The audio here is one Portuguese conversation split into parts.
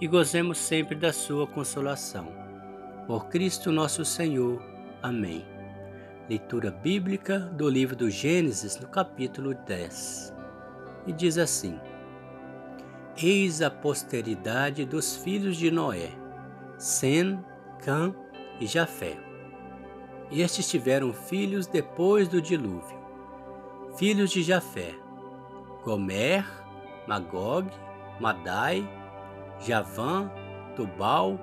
e gozemos sempre da sua consolação. Por Cristo nosso Senhor. Amém. Leitura bíblica do livro do Gênesis, no capítulo 10. E diz assim: Eis a posteridade dos filhos de Noé, Sem, Cã e Jafé. Estes tiveram filhos depois do dilúvio. Filhos de Jafé: Gomer, Magog, Madai, Javã, Tubal,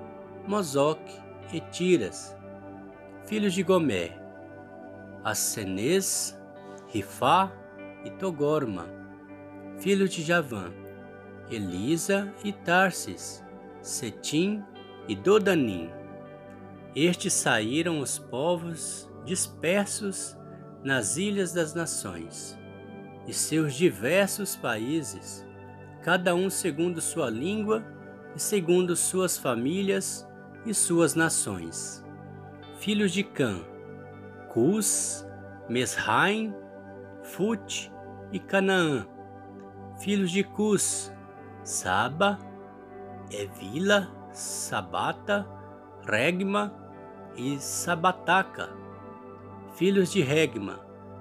Mozoque e Tiras, filhos de Gomé, Ascenês, Rifá e Togorma, filhos de Javã, Elisa e Tarsis, Setim e Dodanim. Estes saíram os povos dispersos nas ilhas das nações, e seus diversos países, cada um segundo sua língua segundo suas famílias e suas nações. Filhos de Cã, Cus, Mesraim, Fut e Canaã. Filhos de Cus, Saba, Evila, Sabata, Regma e Sabataca. Filhos de Regma,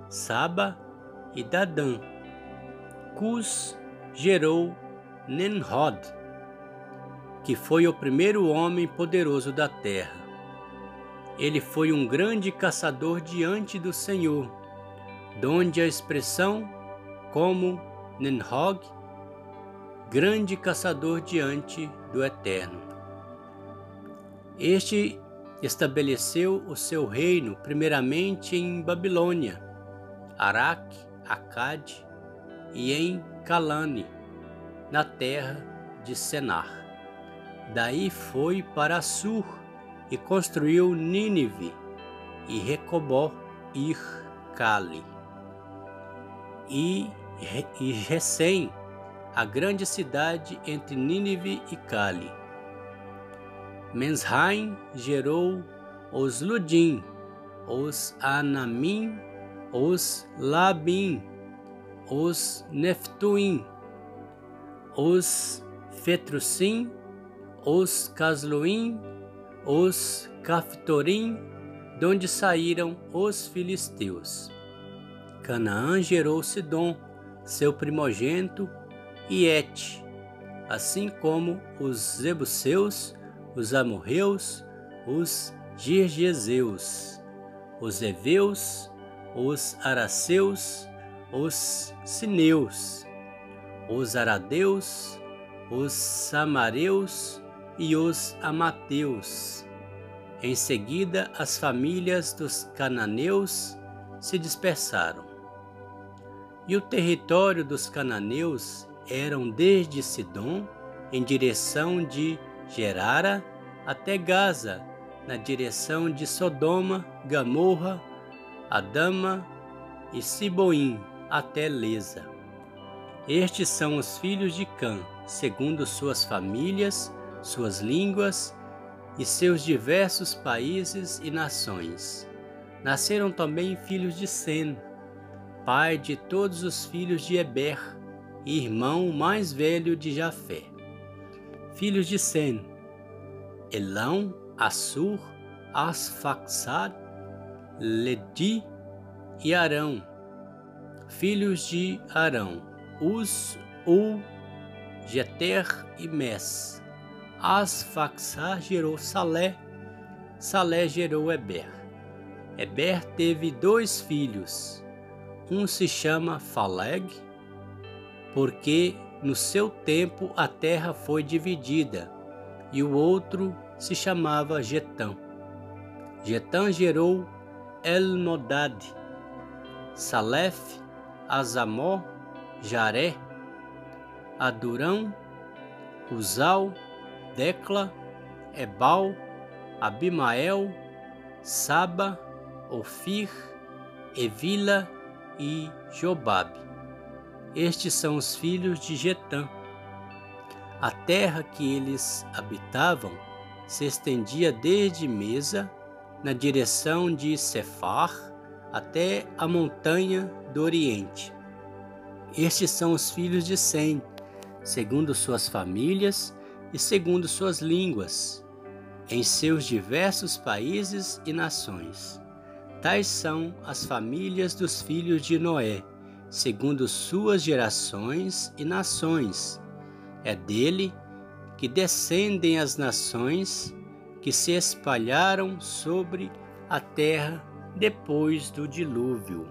Saba e Dadã. Cus gerou Nenrod que foi o primeiro homem poderoso da terra. Ele foi um grande caçador diante do Senhor, donde a expressão como Nenhog, grande caçador diante do Eterno. Este estabeleceu o seu reino primeiramente em Babilônia, Araque, Acade e em Calane, na terra de Senar. Daí foi para Sur e construiu Nínive e Recobó Ir Cali. E, e Recém, a grande cidade entre Nínive e Cali. Menshaim gerou os Ludim, os Anamim, os Labim, os Neftuim, os Fetrusim os Casluim, os Caftorim, donde saíram os filisteus. Canaã gerou Sidom, seu primogênito, e Et, assim como os Zebuseus, os Amorreus, os Girgezeus, os Eveus, os Araceus, os Sineus, os Aradeus, os Samareus, e os Amateus. Em seguida, as famílias dos cananeus se dispersaram. E o território dos cananeus eram desde Sidom, em direção de Gerara, até Gaza, na direção de Sodoma, Gamorra, Adama e Siboim, até Lesa. Estes são os filhos de Cã, segundo suas famílias, suas línguas e seus diversos países e nações. Nasceram também filhos de Sem, pai de todos os filhos de Eber irmão mais velho de Jafé. Filhos de Sem, Elão, Assur, Asfaxad, Ledi e Arão. Filhos de Arão, Uz, U, Jeter e Mes. Asfaxá gerou Salé, Salé gerou Eber. Eber teve dois filhos. Um se chama Faleg, porque no seu tempo a terra foi dividida, e o outro se chamava Getã. Getã gerou Elmodad, Salef, Azamó, Jaré, Adurão, Uzal, Decla, Ebal, Abimael, Saba, Ofir, Evila e Jobabe. Estes são os filhos de Getã. A terra que eles habitavam se estendia desde Mesa, na direção de Cefar, até a montanha do Oriente. Estes são os filhos de Sem, segundo suas famílias e segundo suas línguas, em seus diversos países e nações. Tais são as famílias dos filhos de Noé, segundo suas gerações e nações. É dele que descendem as nações que se espalharam sobre a terra depois do dilúvio.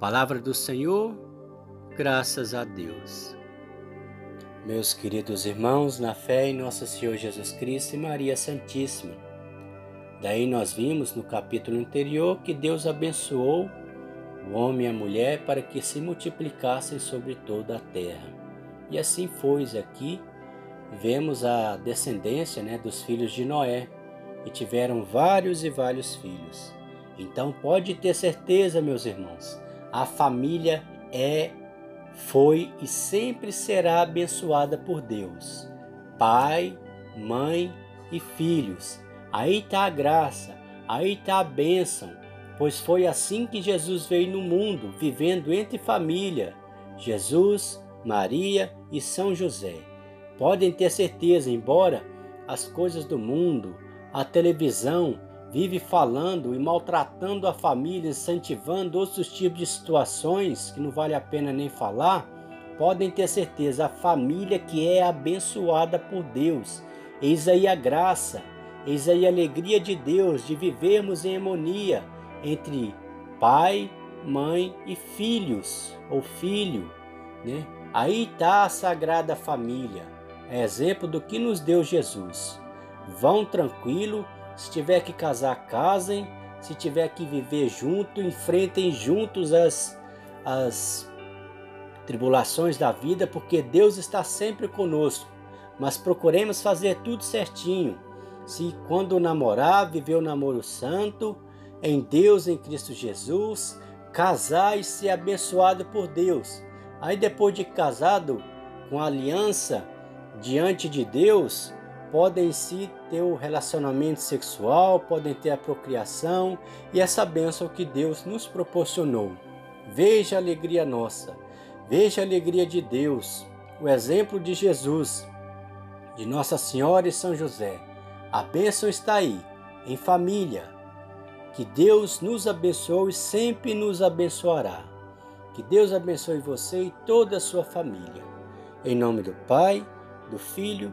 Palavra do Senhor, graças a Deus. Meus queridos irmãos, na fé em Nosso Senhor Jesus Cristo e Maria Santíssima. Daí nós vimos no capítulo anterior que Deus abençoou o homem e a mulher para que se multiplicassem sobre toda a terra. E assim foi aqui. Vemos a descendência né, dos filhos de Noé, e tiveram vários e vários filhos. Então pode ter certeza, meus irmãos, a família é, foi e sempre será abençoada por Deus. Pai, mãe e filhos. Aí está a graça, aí está a bênção, pois foi assim que Jesus veio no mundo, vivendo entre família. Jesus, Maria e São José. Podem ter certeza, embora as coisas do mundo, a televisão vive falando e maltratando a família, incentivando outros tipos de situações que não vale a pena nem falar, podem ter certeza, a família que é abençoada por Deus. Eis aí a graça, eis aí a alegria de Deus de vivermos em harmonia entre pai, mãe e filhos, ou filho. Né? Aí está a Sagrada Família, é exemplo do que nos deu Jesus. Vão tranquilo, se tiver que casar, casem, se tiver que viver junto, enfrentem juntos as, as tribulações da vida, porque Deus está sempre conosco. Mas procuremos fazer tudo certinho. Se quando namorar, viver o namoro santo, em Deus, em Cristo Jesus, casar e ser abençoado por Deus. Aí depois de casado, com aliança diante de Deus, podem se ter o relacionamento sexual, podem ter a procriação e essa bênção que Deus nos proporcionou. Veja a alegria nossa, veja a alegria de Deus, o exemplo de Jesus, de Nossa Senhora e São José. A bênção está aí, em família. Que Deus nos abençoe e sempre nos abençoará. Que Deus abençoe você e toda a sua família. Em nome do Pai, do Filho